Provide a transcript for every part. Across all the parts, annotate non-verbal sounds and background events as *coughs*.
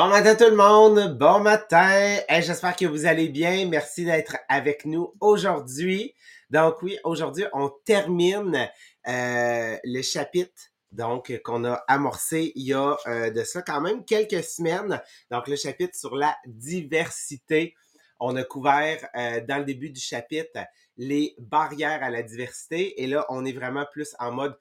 Bon matin tout le monde, bon matin. J'espère que vous allez bien. Merci d'être avec nous aujourd'hui. Donc oui, aujourd'hui on termine euh, le chapitre donc qu'on a amorcé il y a euh, de ça quand même quelques semaines. Donc le chapitre sur la diversité. On a couvert euh, dans le début du chapitre les barrières à la diversité et là on est vraiment plus en mode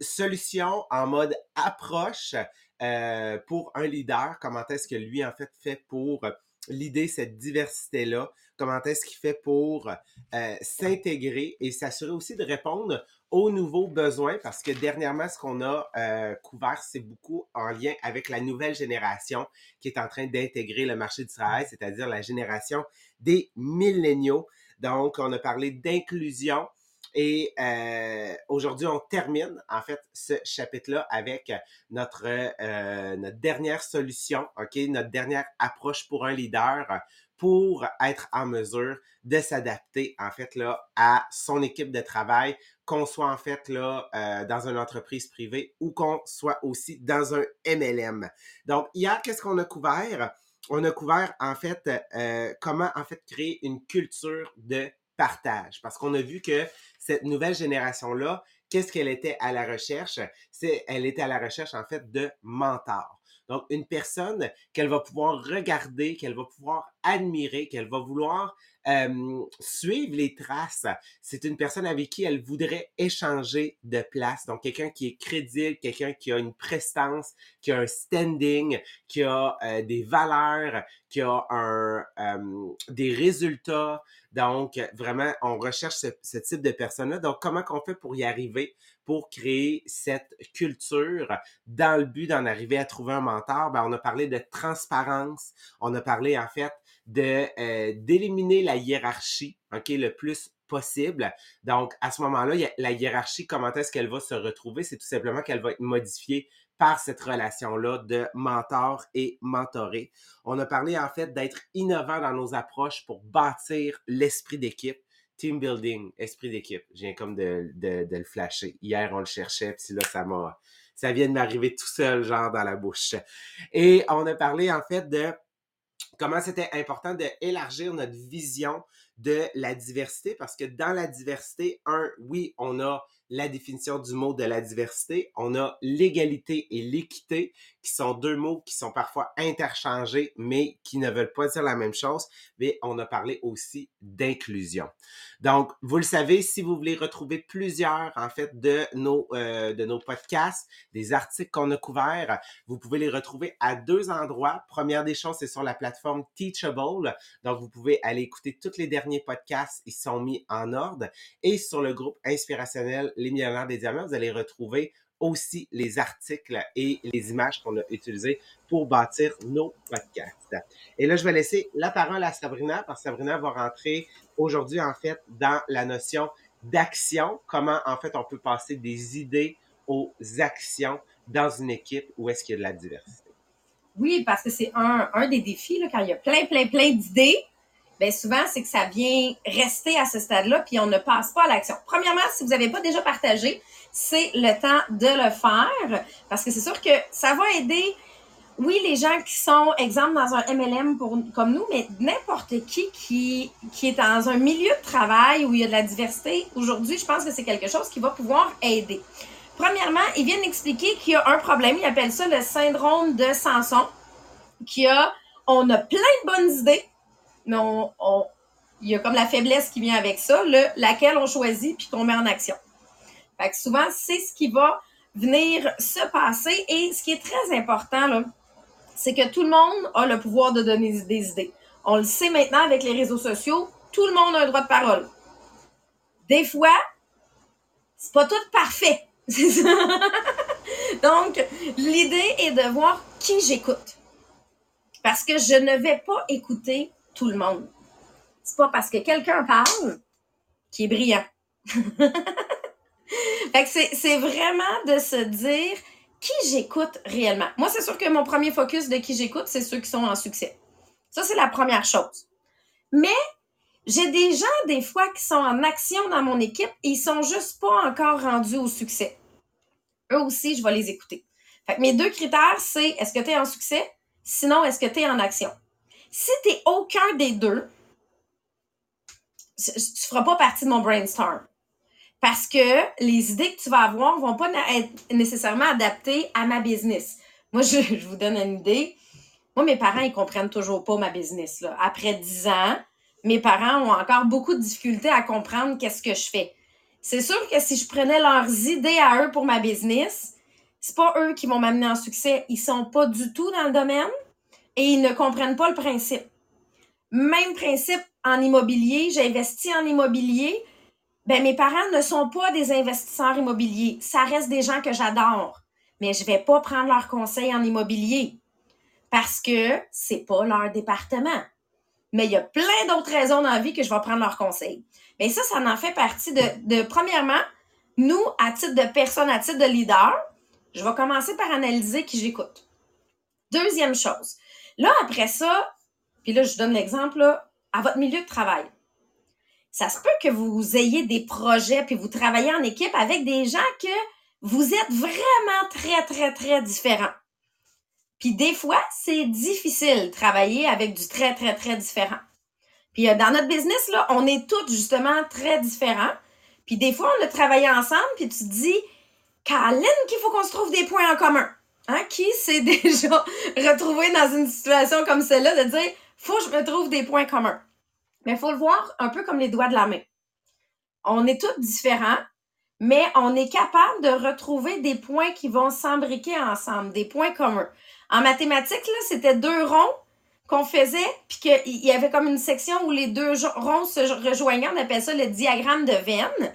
solution, en mode approche euh, pour un leader, comment est-ce que lui, en fait, fait pour l'idée cette diversité-là, comment est-ce qu'il fait pour euh, s'intégrer et s'assurer aussi de répondre aux nouveaux besoins, parce que dernièrement, ce qu'on a euh, couvert, c'est beaucoup en lien avec la nouvelle génération qui est en train d'intégrer le marché du travail, c'est-à-dire la génération des milléniaux. Donc, on a parlé d'inclusion, et euh, aujourd'hui, on termine en fait ce chapitre-là avec notre, euh, notre dernière solution, ok, notre dernière approche pour un leader pour être en mesure de s'adapter en fait là à son équipe de travail, qu'on soit en fait là euh, dans une entreprise privée ou qu'on soit aussi dans un MLM. Donc hier, qu'est-ce qu'on a couvert? On a couvert en fait comment en fait créer une culture de partage. Parce qu'on a vu que cette nouvelle génération-là, qu'est-ce qu'elle était à la recherche? C'est, elle était à la recherche, en fait, de mentors. Donc, une personne qu'elle va pouvoir regarder, qu'elle va pouvoir admirer, qu'elle va vouloir euh, suivre les traces. C'est une personne avec qui elle voudrait échanger de place. Donc, quelqu'un qui est crédible, quelqu'un qui a une prestance, qui a un standing, qui a euh, des valeurs, qui a euh, des résultats. Donc, vraiment, on recherche ce, ce type de personne-là. Donc, comment qu'on fait pour y arriver? pour créer cette culture? Dans le but d'en arriver à trouver un mentor, ben, on a parlé de transparence, on a parlé en fait euh, d'éliminer la hiérarchie, ok, le plus possible. Donc à ce moment-là, la hiérarchie, comment est-ce qu'elle va se retrouver? C'est tout simplement qu'elle va être modifiée par cette relation-là de mentor et mentoré. On a parlé en fait d'être innovant dans nos approches pour bâtir l'esprit d'équipe team building, esprit d'équipe. Je viens comme de, de, de, le flasher. Hier, on le cherchait, puis là, ça m'a. Ça vient de m'arriver tout seul, genre dans la bouche. Et on a parlé en fait de comment c'était important d'élargir notre vision de la diversité parce que dans la diversité, un, oui, on a la définition du mot de la diversité. On a l'égalité et l'équité, qui sont deux mots qui sont parfois interchangés, mais qui ne veulent pas dire la même chose. Mais on a parlé aussi d'inclusion. Donc, vous le savez, si vous voulez retrouver plusieurs, en fait, de nos, euh, de nos podcasts, des articles qu'on a couverts, vous pouvez les retrouver à deux endroits. Première des choses, c'est sur la plateforme Teachable. Donc, vous pouvez aller écouter tous les derniers podcasts. Ils sont mis en ordre. Et sur le groupe inspirationnel les millionnaires des diamants, vous allez retrouver aussi les articles et les images qu'on a utilisées pour bâtir nos podcasts. Et là, je vais laisser la parole à Sabrina, parce que Sabrina va rentrer aujourd'hui, en fait, dans la notion d'action, comment, en fait, on peut passer des idées aux actions dans une équipe où est-ce qu'il y a de la diversité. Oui, parce que c'est un, des défis, là, quand il y a plein, plein, plein d'idées, bien souvent, c'est que ça vient rester à ce stade-là, puis on ne passe pas à l'action. Premièrement, si vous n'avez pas déjà partagé, c'est le temps de le faire, parce que c'est sûr que ça va aider, oui, les gens qui sont, exemple, dans un MLM pour, comme nous, mais n'importe qui, qui qui est dans un milieu de travail où il y a de la diversité, aujourd'hui, je pense que c'est quelque chose qui va pouvoir aider. Premièrement, ils viennent expliquer qu'il y a un problème, ils appellent ça le syndrome de Samson, qui a, on a plein de bonnes idées, mais il y a comme la faiblesse qui vient avec ça, le, laquelle on choisit puis qu'on met en action. Fait que souvent, c'est ce qui va venir se passer. Et ce qui est très important, c'est que tout le monde a le pouvoir de donner des idées. On le sait maintenant avec les réseaux sociaux, tout le monde a un droit de parole. Des fois, c'est pas tout parfait. *laughs* Donc, l'idée est de voir qui j'écoute. Parce que je ne vais pas écouter tout le monde. C'est pas parce que quelqu'un parle qui est brillant. *laughs* c'est vraiment de se dire qui j'écoute réellement. Moi, c'est sûr que mon premier focus de qui j'écoute, c'est ceux qui sont en succès. Ça, c'est la première chose. Mais j'ai des gens, des fois, qui sont en action dans mon équipe et ils sont juste pas encore rendus au succès. Eux aussi, je vais les écouter. Fait que mes deux critères, c'est est-ce que tu es en succès? Sinon, est-ce que tu es en action? Si tu aucun des deux, tu ne feras pas partie de mon brainstorm. Parce que les idées que tu vas avoir vont pas être nécessairement adaptées à ma business. Moi, je, vous donne une idée. Moi, mes parents, ils comprennent toujours pas ma business. Après dix ans, mes parents ont encore beaucoup de difficultés à comprendre qu'est-ce que je fais. C'est sûr que si je prenais leurs idées à eux pour ma business, c'est pas eux qui vont m'amener en succès. Ils sont pas du tout dans le domaine et ils ne comprennent pas le principe. Même principe en immobilier, j'investis en immobilier. Ben, mes parents ne sont pas des investisseurs immobiliers. Ça reste des gens que j'adore. Mais je vais pas prendre leurs conseils en immobilier parce que c'est pas leur département. Mais il y a plein d'autres raisons dans la vie que je vais prendre leurs conseils. Mais ça, ça en fait partie de, de, premièrement, nous, à titre de personne, à titre de leader, je vais commencer par analyser qui j'écoute. Deuxième chose. Là, après ça, puis là, je donne l'exemple, à votre milieu de travail. Ça se peut que vous ayez des projets, puis vous travaillez en équipe avec des gens que vous êtes vraiment très, très, très différents. Puis des fois, c'est difficile de travailler avec du très, très, très différent. Puis euh, dans notre business, là, on est tous justement très différents. Puis des fois, on a travaillé ensemble, puis tu te dis, Caroline, qu'il faut qu'on se trouve des points en commun. Hein? Qui s'est *laughs* déjà retrouvé dans une situation comme celle-là de dire, faut que je me trouve des points communs. Mais il faut le voir un peu comme les doigts de la main. On est tous différents, mais on est capable de retrouver des points qui vont s'embriquer ensemble, des points communs. En mathématiques, là, c'était deux ronds qu'on faisait, puis qu'il y avait comme une section où les deux ronds se rejoignaient, on appelle ça le diagramme de Venn.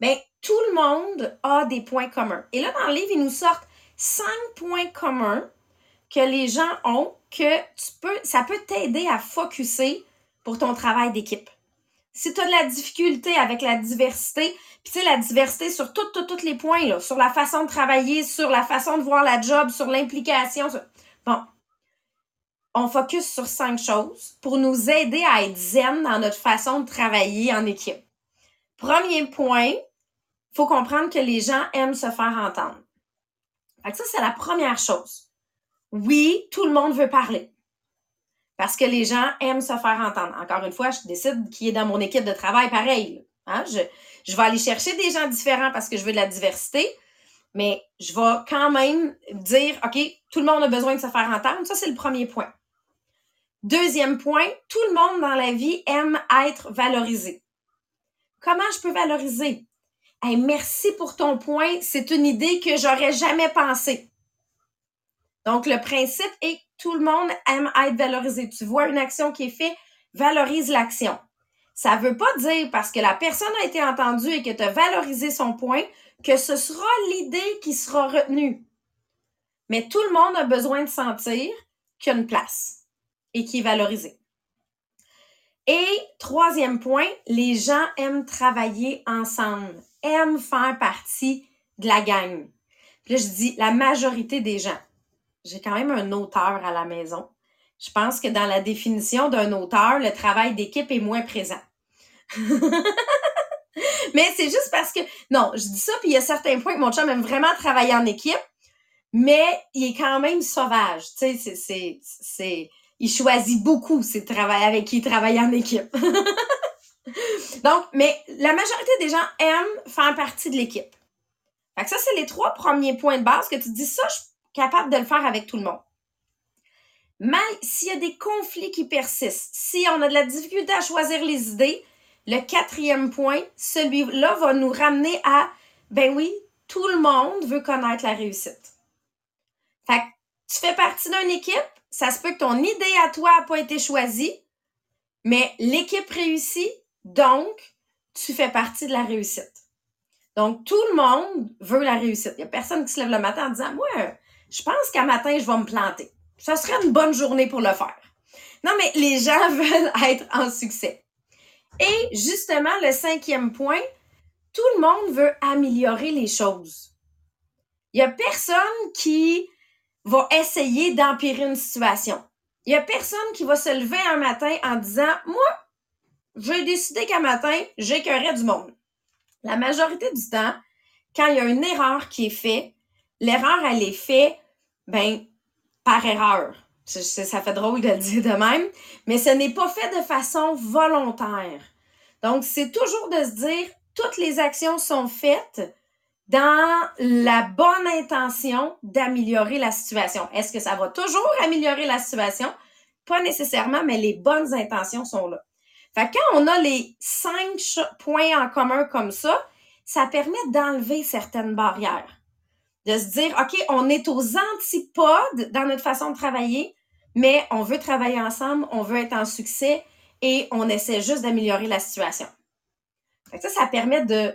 Bien, tout le monde a des points communs. Et là, dans le livre, ils nous sortent cinq points communs que les gens ont que tu peux, ça peut t'aider à focuser pour ton travail d'équipe. Si tu as de la difficulté avec la diversité, puis tu sais, la diversité sur tous les points, là, sur la façon de travailler, sur la façon de voir la job, sur l'implication. Bon. On focus sur cinq choses pour nous aider à être zen dans notre façon de travailler en équipe. Premier point, il faut comprendre que les gens aiment se faire entendre. Fait ça, c'est la première chose. Oui, tout le monde veut parler. Parce que les gens aiment se faire entendre. Encore une fois, je décide qui est dans mon équipe de travail pareil. Hein? Je, je vais aller chercher des gens différents parce que je veux de la diversité, mais je vais quand même dire, OK, tout le monde a besoin de se faire entendre. Ça, c'est le premier point. Deuxième point, tout le monde dans la vie aime être valorisé. Comment je peux valoriser? Merci pour ton point. C'est une idée que j'aurais jamais pensé. Donc, le principe est que tout le monde aime être valorisé. Tu vois une action qui est faite, valorise l'action. Ça ne veut pas dire parce que la personne a été entendue et que tu as valorisé son point que ce sera l'idée qui sera retenue. Mais tout le monde a besoin de sentir qu'il y a une place et qui est valorisé. Et troisième point, les gens aiment travailler ensemble, aiment faire partie de la gang. Puis là, je dis la majorité des gens j'ai quand même un auteur à la maison. Je pense que dans la définition d'un auteur, le travail d'équipe est moins présent. *laughs* mais c'est juste parce que, non, je dis ça, puis il y a certains points que mon chum aime vraiment travailler en équipe, mais il est quand même sauvage. Tu sais, c'est, c'est, il choisit beaucoup ses travail avec qui il travaille en équipe. *laughs* *laughs* Donc, mais la majorité des gens aiment faire partie de l'équipe. Fait que ça, c'est les trois premiers points de base que tu dis ça, je capable de le faire avec tout le monde. Mais s'il y a des conflits qui persistent, si on a de la difficulté à choisir les idées, le quatrième point, celui-là va nous ramener à, ben oui, tout le monde veut connaître la réussite. Fait que tu fais partie d'une équipe, ça se peut que ton idée à toi n'a pas été choisie, mais l'équipe réussit, donc tu fais partie de la réussite. Donc, tout le monde veut la réussite. Il n'y a personne qui se lève le matin en disant, moi, je pense qu'à matin, je vais me planter. Ça serait une bonne journée pour le faire. Non, mais les gens *laughs* veulent être en succès. Et justement, le cinquième point, tout le monde veut améliorer les choses. Il n'y a personne qui va essayer d'empirer une situation. Il n'y a personne qui va se lever un matin en disant, moi, j'ai décidé qu'un matin, j'écœurais du monde. La majorité du temps, quand il y a une erreur qui est faite, l'erreur, elle est faite, ben, par erreur. ça fait drôle de le dire de même, mais ce n'est pas fait de façon volontaire. Donc, c'est toujours de se dire, toutes les actions sont faites dans la bonne intention d'améliorer la situation. Est-ce que ça va toujours améliorer la situation? Pas nécessairement, mais les bonnes intentions sont là. Fait que quand on a les cinq points en commun comme ça, ça permet d'enlever certaines barrières. De se dire, OK, on est aux antipodes dans notre façon de travailler, mais on veut travailler ensemble, on veut être en succès et on essaie juste d'améliorer la situation. ça, ça permet de,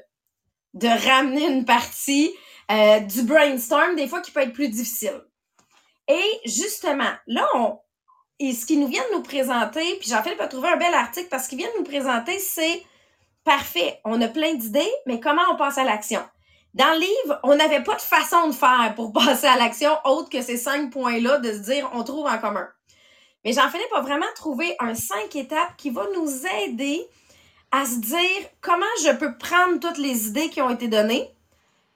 de ramener une partie euh, du brainstorm, des fois qui peut être plus difficile. Et justement, là, on, et ce qu'ils nous viennent nous présenter, puis Jean-Philippe a trouvé un bel article parce qu'ils viennent nous présenter, c'est parfait, on a plein d'idées, mais comment on passe à l'action? Dans le livre, on n'avait pas de façon de faire pour *laughs* passer à l'action autre que ces cinq points-là, de se dire on trouve en commun. Mais Jean-Philippe a vraiment trouvé un cinq étapes qui va nous aider à se dire comment je peux prendre toutes les idées qui ont été données,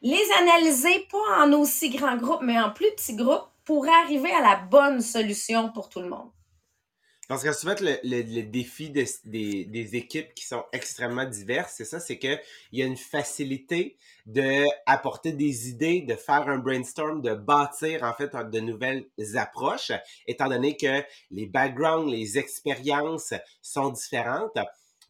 les analyser pas en aussi grands groupes, mais en plus petits groupes pour arriver à la bonne solution pour tout le monde. Parce que souvent, le, le, défi des, équipes qui sont extrêmement diverses, c'est ça, c'est qu'il y a une facilité d'apporter des idées, de faire un brainstorm, de bâtir en fait de nouvelles approches, étant donné que les backgrounds, les expériences sont différentes.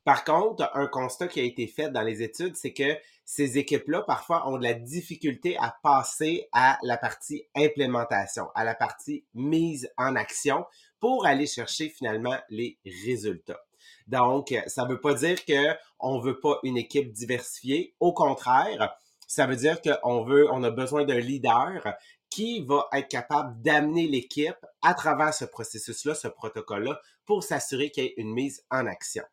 Par contre, un constat qui a été fait dans les études, c'est que ces équipes-là, parfois, ont de la difficulté à passer à la partie implémentation, à la partie mise en action pour aller chercher finalement les résultats. Donc, ça ne veut pas dire qu'on ne veut pas une équipe diversifiée. Au contraire, ça veut dire qu'on veut, on a besoin d'un leader qui va être capable d'amener l'équipe à travers ce processus-là, ce protocole-là, pour s'assurer qu'il y ait une mise en action.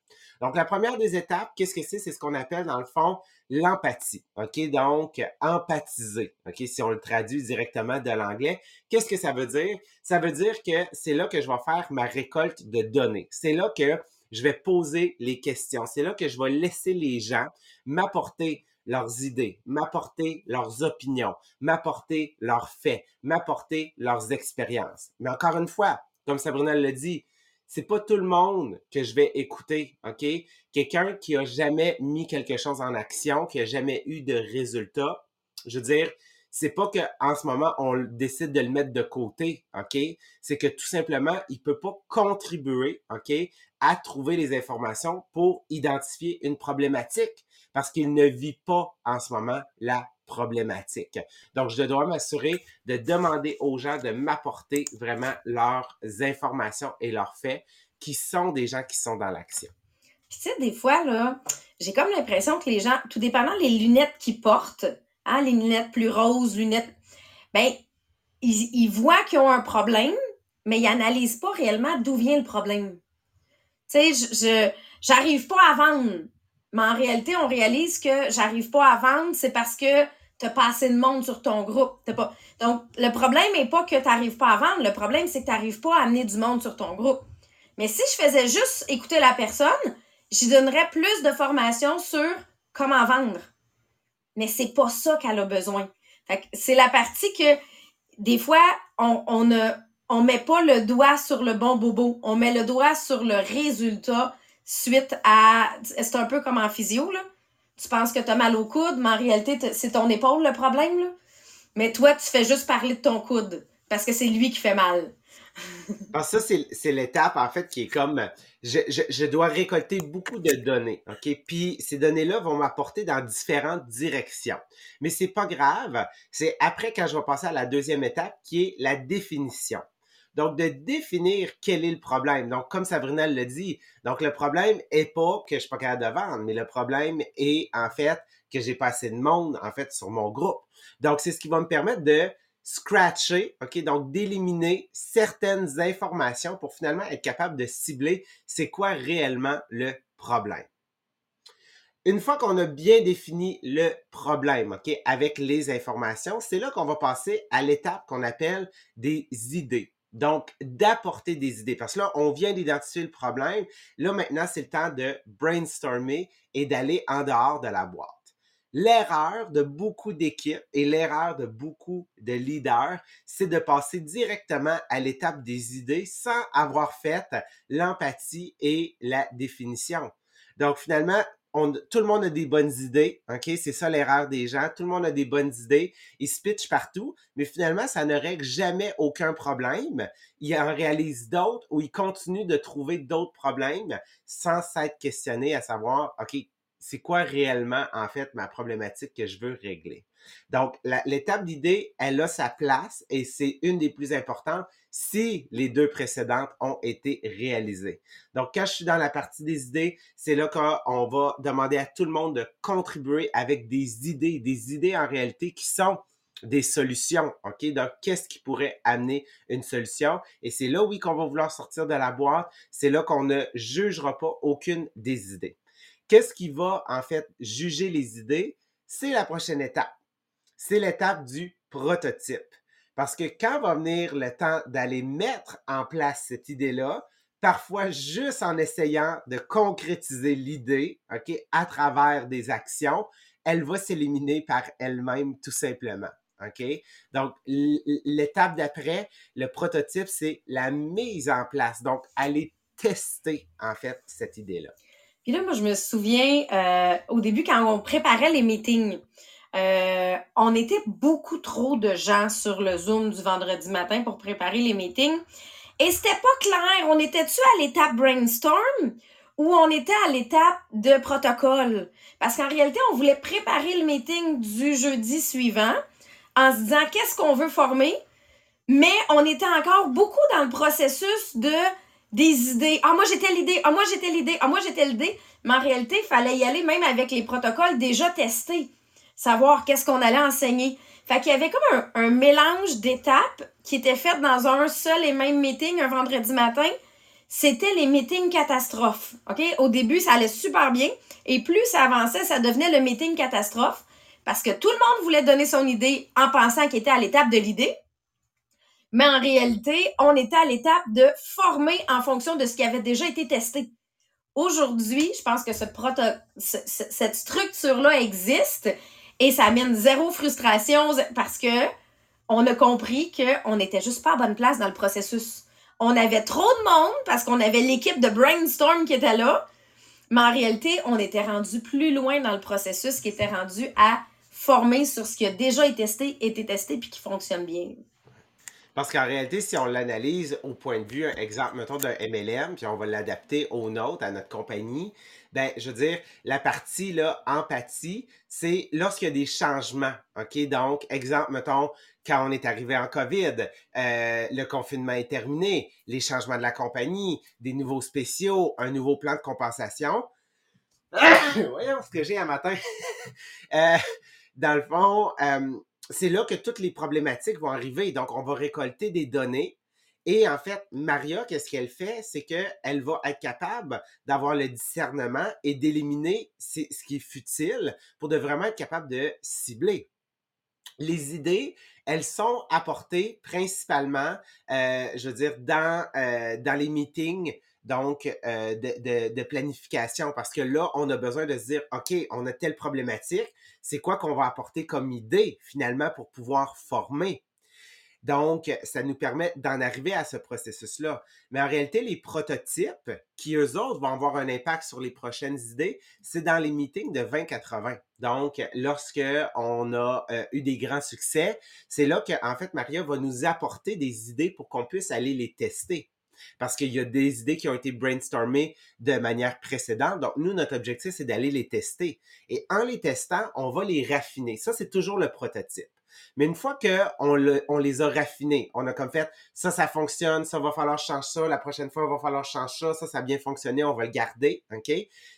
Donc, la première des étapes, qu'est-ce que c'est? C'est ce qu'on appelle, dans le fond, l'empathie. OK? Donc, empathiser. OK? Si on le traduit directement de l'anglais, qu'est-ce que ça veut dire? Ça veut dire que c'est là que je vais faire ma récolte de données. C'est là que je vais poser les questions. C'est là que je vais laisser les gens m'apporter leurs idées, m'apporter leurs opinions, m'apporter leurs faits, m'apporter leurs expériences. Mais encore une fois, comme Sabrina le dit, c'est pas tout le monde que je vais écouter, OK? Quelqu'un qui a jamais mis quelque chose en action, qui a jamais eu de résultat, je veux dire, c'est pas que en ce moment on décide de le mettre de côté, OK? C'est que tout simplement, il peut pas contribuer, OK, à trouver les informations pour identifier une problématique parce qu'il ne vit pas en ce moment la problématique. Donc, je dois m'assurer de demander aux gens de m'apporter vraiment leurs informations et leurs faits qui sont des gens qui sont dans l'action. Puis, tu sais, des fois, là, j'ai comme l'impression que les gens, tout dépendant les lunettes qu'ils portent, hein, les lunettes plus roses, lunettes, ben, ils, ils voient qu'ils ont un problème, mais ils n'analysent pas réellement d'où vient le problème. Tu sais, je, j'arrive pas à vendre. Mais en réalité, on réalise que j'arrive pas à vendre, c'est parce que t'as pas assez de monde sur ton groupe. pas... Donc, le problème n'est pas que tu n'arrives pas à vendre, le problème, c'est que tu n'arrives pas à amener du monde sur ton groupe. Mais si je faisais juste écouter la personne, j'y donnerais plus de formation sur comment vendre. Mais c'est pas ça qu'elle a besoin. c'est la partie que des fois, on ne met pas le doigt sur le bon bobo, on met le doigt sur le résultat suite à. C'est un peu comme en physio, là tu penses que tu as mal au coude, mais en réalité, c'est ton épaule le problème. Là. Mais toi, tu fais juste parler de ton coude parce que c'est lui qui fait mal. Alors *laughs* ah, ça, c'est l'étape, en fait, qui est comme, je, je, dois récolter beaucoup de données, OK? Puis ces données-là vont m'apporter dans différentes directions. Mais c'est pas grave, c'est après quand je vais passer à la deuxième étape, qui est la définition. Donc, de définir quel est le problème. Donc, comme Sabrina le dit, donc le problème est pas que je suis pas capable de vendre, mais le problème est en fait que j'ai pas assez de monde en fait sur mon groupe. Donc, c'est ce qui va me permettre de scratcher, OK, donc d'éliminer certaines informations pour finalement être capable de cibler c'est quoi réellement le problème. Une fois qu'on a bien défini le problème, OK, avec les informations, c'est là qu'on va passer à l'étape qu'on appelle des idées. Donc, d'apporter des idées. Parce que là, on vient d'identifier le problème. Là, maintenant, c'est le temps de brainstormer et d'aller en dehors de la boîte. L'erreur de beaucoup d'équipes et l'erreur de beaucoup de leaders, c'est de passer directement à l'étape des idées sans avoir fait l'empathie et la définition. Donc finalement, tout le monde a des bonnes idées, ok? C'est ça l'erreur des gens. Tout le monde a des bonnes idées. Ils se pitchent partout, mais finalement, ça ne règle jamais aucun problème. Ils en réalisent d'autres ou ils continuent de trouver d'autres problèmes sans s'être questionnés à savoir, ok, c'est quoi réellement, en fait, ma problématique que je veux régler? Donc, l'étape d'idée, elle a sa place et c'est une des plus importantes si les deux précédentes ont été réalisées. Donc, quand je suis dans la partie des idées, c'est là qu'on va demander à tout le monde de contribuer avec des idées, des idées en réalité qui sont des solutions, OK? Donc, qu'est-ce qui pourrait amener une solution? Et c'est là, oui, qu'on va vouloir sortir de la boîte. C'est là qu'on ne jugera pas aucune des idées. Qu'est-ce qui va, en fait, juger les idées? C'est la prochaine étape. C'est l'étape du prototype. Parce que quand va venir le temps d'aller mettre en place cette idée-là, parfois juste en essayant de concrétiser l'idée, OK, à travers des actions, elle va s'éliminer par elle-même tout simplement. Donc, l'étape d'après, le prototype, c'est la mise en place. Donc, aller tester, en fait, cette idée-là. Puis là, moi, je me souviens, euh, au début, quand on préparait les meetings, euh, on était beaucoup trop de gens sur le Zoom du vendredi matin pour préparer les meetings. Et c'était pas clair. On était-tu à l'étape brainstorm ou on était à l'étape de protocole? Parce qu'en réalité, on voulait préparer le meeting du jeudi suivant en se disant qu'est-ce qu'on veut former, mais on était encore beaucoup dans le processus de des idées. Ah, moi, j'étais l'idée. Ah, moi, j'étais l'idée. Ah, moi, j'étais l'idée. Mais en réalité, il fallait y aller même avec les protocoles déjà testés. Savoir qu'est-ce qu'on allait enseigner. Fait qu'il y avait comme un, mélange d'étapes qui étaient faites dans un seul et même meeting un vendredi matin. C'était les meetings catastrophes. OK? Au début, ça allait super bien. Et plus ça avançait, ça devenait le meeting catastrophe. Parce que tout le monde voulait donner son idée en pensant qu'il était à l'étape de l'idée. Mais en réalité, on était à l'étape de former en fonction de ce qui avait déjà été testé. Aujourd'hui, je pense que ce proto cette structure-là existe et ça amène zéro frustration parce que on a compris qu'on n'était juste pas à bonne place dans le processus. On avait trop de monde parce qu'on avait l'équipe de brainstorm qui était là, mais en réalité, on était rendu plus loin dans le processus qui était rendu à former sur ce qui a déjà été testé, été testé puis qui fonctionne bien. Parce qu'en réalité, si on l'analyse au point de vue, exemple, mettons, d'un MLM, puis on va l'adapter au nôtre, à notre compagnie, ben, je veux dire, la partie, là, empathie, c'est lorsqu'il y a des changements, OK? Donc, exemple, mettons, quand on est arrivé en COVID, euh, le confinement est terminé, les changements de la compagnie, des nouveaux spéciaux, un nouveau plan de compensation. *coughs* Voyons ce que j'ai un matin. *laughs* Euh, dans le fond, euh, c'est là que toutes les problématiques vont arriver. Donc, on va récolter des données. Et en fait, Maria, qu'est-ce qu'elle fait? C'est qu'elle va être capable d'avoir le discernement et d'éliminer ce qui est futile pour de vraiment être capable de cibler. Les idées, elles sont apportées principalement, euh, je veux dire, dans, euh, dans les meetings donc euh, de, de, planification parce que là, on a besoin de se dire, OK, on a telle problématique, c'est quoi qu'on va apporter comme idée finalement pour pouvoir former. Donc, ça nous permet d'en arriver à ce processus-là. Mais en réalité, les prototypes qui, eux autres, vont avoir un impact sur les prochaines idées, c'est dans les meetings de 20-80. Donc, lorsque on a euh, eu des grands succès, c'est là que, en fait, Maria va nous apporter des idées pour qu'on puisse aller les tester parce qu'il y a des idées qui ont été brainstormées de manière précédente. Donc, nous, notre objectif, c'est d'aller les tester. Et en les testant, on va les raffiner. Ça, c'est toujours le prototype. Mais une fois qu'on on les a raffinés, on a comme fait, ça, ça fonctionne, ça va falloir changer ça, la prochaine fois, il va falloir changer ça, ça, ça a bien fonctionné, on va le garder, OK?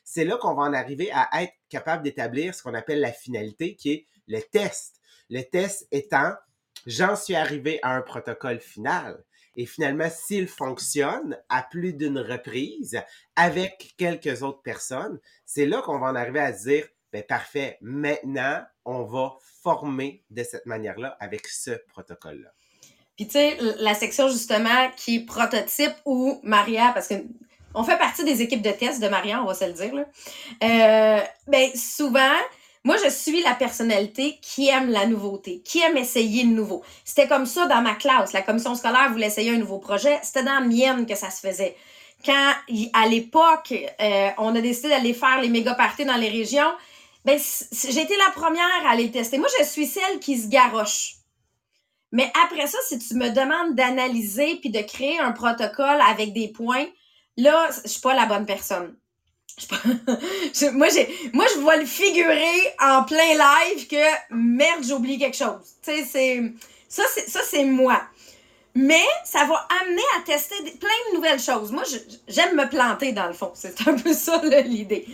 C'est là qu'on va en arriver à être capable d'établir ce qu'on appelle la finalité, qui est le test. Le test étant, j'en suis arrivé à un protocole final. Et finalement, s'il fonctionne à plus d'une reprise avec quelques autres personnes, c'est là qu'on va en arriver à dire, ben parfait, maintenant, on va former de cette manière-là avec ce protocole-là. Puis tu sais, la section justement qui est prototype ou Maria, parce que on fait partie des équipes de test de Maria, on va se le dire. Là. Euh, ben souvent, Moi, je suis la personnalité qui aime la nouveauté, qui aime essayer le nouveau. C'était comme ça dans ma classe. La commission scolaire voulait essayer un nouveau projet. C'était dans la mienne que ça se faisait. Quand, à l'époque, euh, on a décidé d'aller faire les méga parties dans les régions, ben, j'ai été la première à aller le tester. Moi, je suis celle qui se garoche. Mais après ça, si tu me demandes d'analyser puis de créer un protocole avec des points, là, je suis pas la bonne personne. *laughs* moi, je vois le figurer en plein live que merde, j'oublie quelque chose. Tu sais, c'est, ça, c'est, ça, c'est moi. Mais ça va amener à tester plein de nouvelles choses. Moi, j'aime me planter dans le fond. C'est un peu ça l'idée.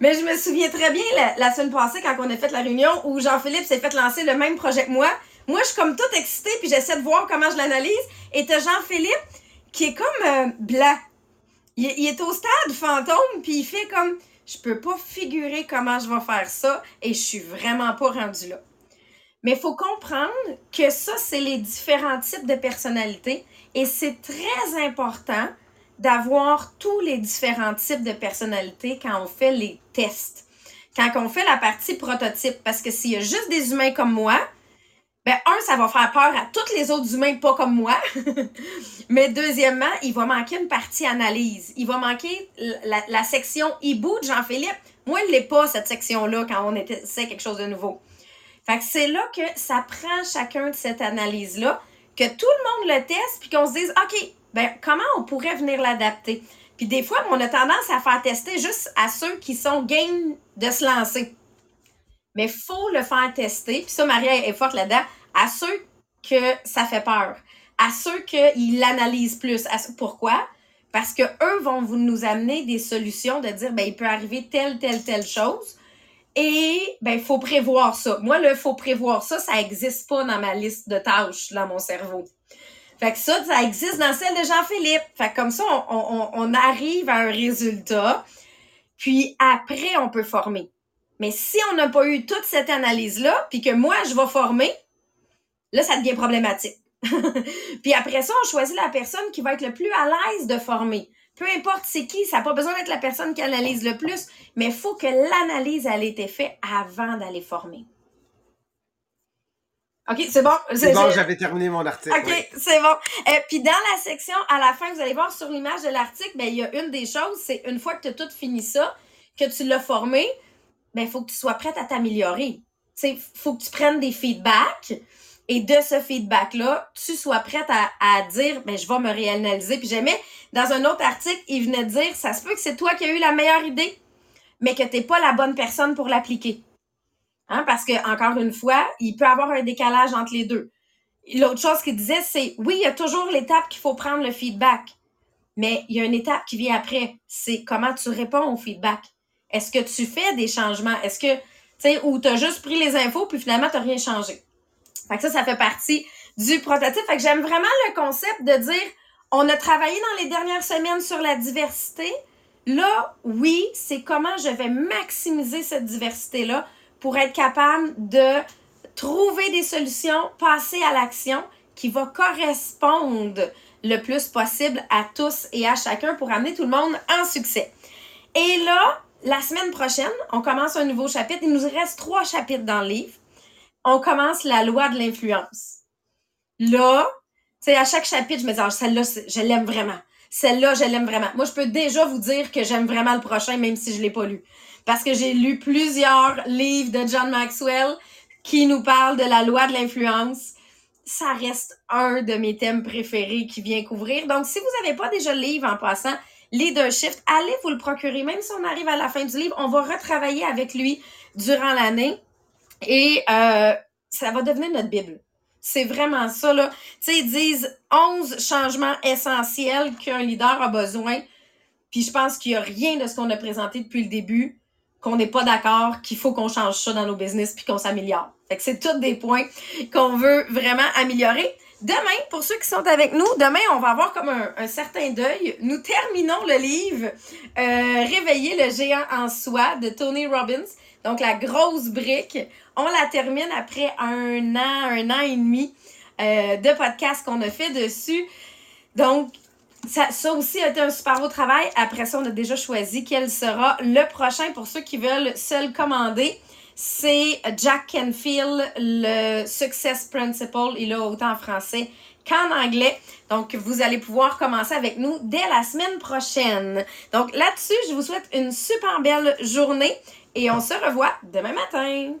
Mais je me souviens très bien la, semaine passée quand on a fait la réunion où Jean-Philippe s'est fait lancer le même projet que moi. Moi, je suis comme toute excitée puis j'essaie de voir comment je l'analyse. Et t'as Jean-Philippe qui est comme euh, blanc. Il, est au stade fantôme puis il fait comme je peux pas figurer comment je vais faire ça et je suis vraiment pas rendu là. Mais il faut comprendre que ça, c'est les différents types de personnalités et c'est très important d'avoir tous les différents types de personnalités quand on fait les tests. Quand on fait la partie prototype, parce que s'il y a juste des humains comme moi, ben un, ça va faire peur à tous les autres humains pas comme moi. *laughs* Mais deuxièmement, il va manquer une partie analyse. Il va manquer la, section hibou de Jean-Philippe. Moi, il n'est pas cette section-là quand on essaie quelque chose de nouveau. Fait que c'est là que ça prend chacun de cette analyse-là, que tout le monde le teste, puis qu'on se dise, OK, ben, comment on pourrait venir l'adapter? Puis des fois, on a tendance à faire tester juste à ceux qui sont game de se lancer. Mais faut le faire tester. Puis ça, Maria est forte là-dedans. À ceux que ça fait peur. À ceux qu'ils l'analysent plus. Pourquoi? Parce que eux vont vous nous amener des solutions de dire, ben, il peut arriver telle, telle, telle chose. Et, ben, il faut prévoir ça. Moi, le faut prévoir ça, ça n'existe pas dans ma liste de tâches dans mon cerveau. Fait que ça, ça existe dans celle de Jean-Philippe. Fait comme ça, on, on, arrive à un résultat. Puis après, on peut former. Mais si on n'a pas eu toute cette analyse-là, puis que moi, je vais former, là, ça devient problématique. *laughs* puis après ça, on choisit la personne qui va être le plus à l'aise de former. Peu importe c'est qui, ça n'a pas besoin d'être la personne qui analyse le plus, mais il faut que l'analyse, elle ait été faite avant d'aller former. OK, c'est bon? C'est bon, j'avais terminé mon article. OK, c'est bon. Et euh, puis dans la section, à la fin, vous allez voir sur l'image de l'article, ben, il y a une des choses, c'est une fois que tu as tout fini ça, que tu l'as formé, ben, il faut que tu sois prête à t'améliorer. Il faut que tu prennes des feedbacks et de ce feedback-là, tu sois prête à, à dire, ben, je vais me réanalyser. Puis j'aimais, dans un autre article, il venait de dire, ça se peut que c'est toi qui as eu la meilleure idée, mais que tu n'es pas la bonne personne pour l'appliquer. Hein, parce que, encore une fois, il peut avoir un décalage entre les deux. L'autre chose qu'il disait, c'est oui, il y a toujours l'étape qu'il faut prendre le feedback, mais il y a une étape qui vient après. C'est comment tu réponds au feedback. Est-ce que tu fais des changements? Est-ce que, tu sais, ou tu as juste pris les infos puis finalement, tu n'as rien changé? Fait que ça, ça fait partie du prototype. Fait que j'aime vraiment le concept de dire, on a travaillé dans les dernières semaines sur la diversité. Là, oui, c'est comment je vais maximiser cette diversité-là pour être capable de trouver des solutions, passer à l'action qui va correspondre le plus possible à tous et à chacun pour amener tout le monde en succès. Et là, la semaine prochaine, on commence un nouveau chapitre. Il nous reste trois chapitres dans le livre. On commence la loi de l'influence. Là, tu sais, à chaque chapitre, je me dis, ah, celle-là, je l'aime vraiment. Celle-là, je l'aime vraiment. Moi, je peux déjà vous dire que j'aime vraiment le prochain, même si je l'ai pas lu parce que j'ai lu plusieurs livres de John Maxwell qui nous parlent de la loi de l'influence. Ça reste un de mes thèmes préférés qui vient couvrir. Donc, si vous n'avez pas déjà le livre en passant, Leadership, allez vous le procurer. Même si on arrive à la fin du livre, on va retravailler avec lui durant l'année et euh, ça va devenir notre Bible. C'est vraiment ça, là. Tu sais, ils disent 11 changements essentiels qu'un leader a besoin. Puis je pense qu'il n'y a rien de ce qu'on a présenté depuis le début qu'on n'est pas d'accord, qu'il faut qu'on change ça dans nos business puis qu'on s'améliore. Fait que c'est tous des points qu'on veut vraiment améliorer. Demain, pour ceux qui sont avec nous, demain, on va avoir comme un, certain deuil. Nous terminons le livre euh, Réveiller le géant en soi de Tony Robbins. Donc, la grosse brique. On la termine après un an, un an et demi euh, de podcast qu'on a fait dessus. Donc, ça, ça, aussi a été un super beau travail. Après ça, on a déjà choisi quel sera le prochain pour ceux qui veulent se le commander. C'est Jack Canfield, le Success Principle. Il a autant en français qu'en anglais. Donc, vous allez pouvoir commencer avec nous dès la semaine prochaine. Donc, là-dessus, je vous souhaite une super belle journée et on se revoit demain matin.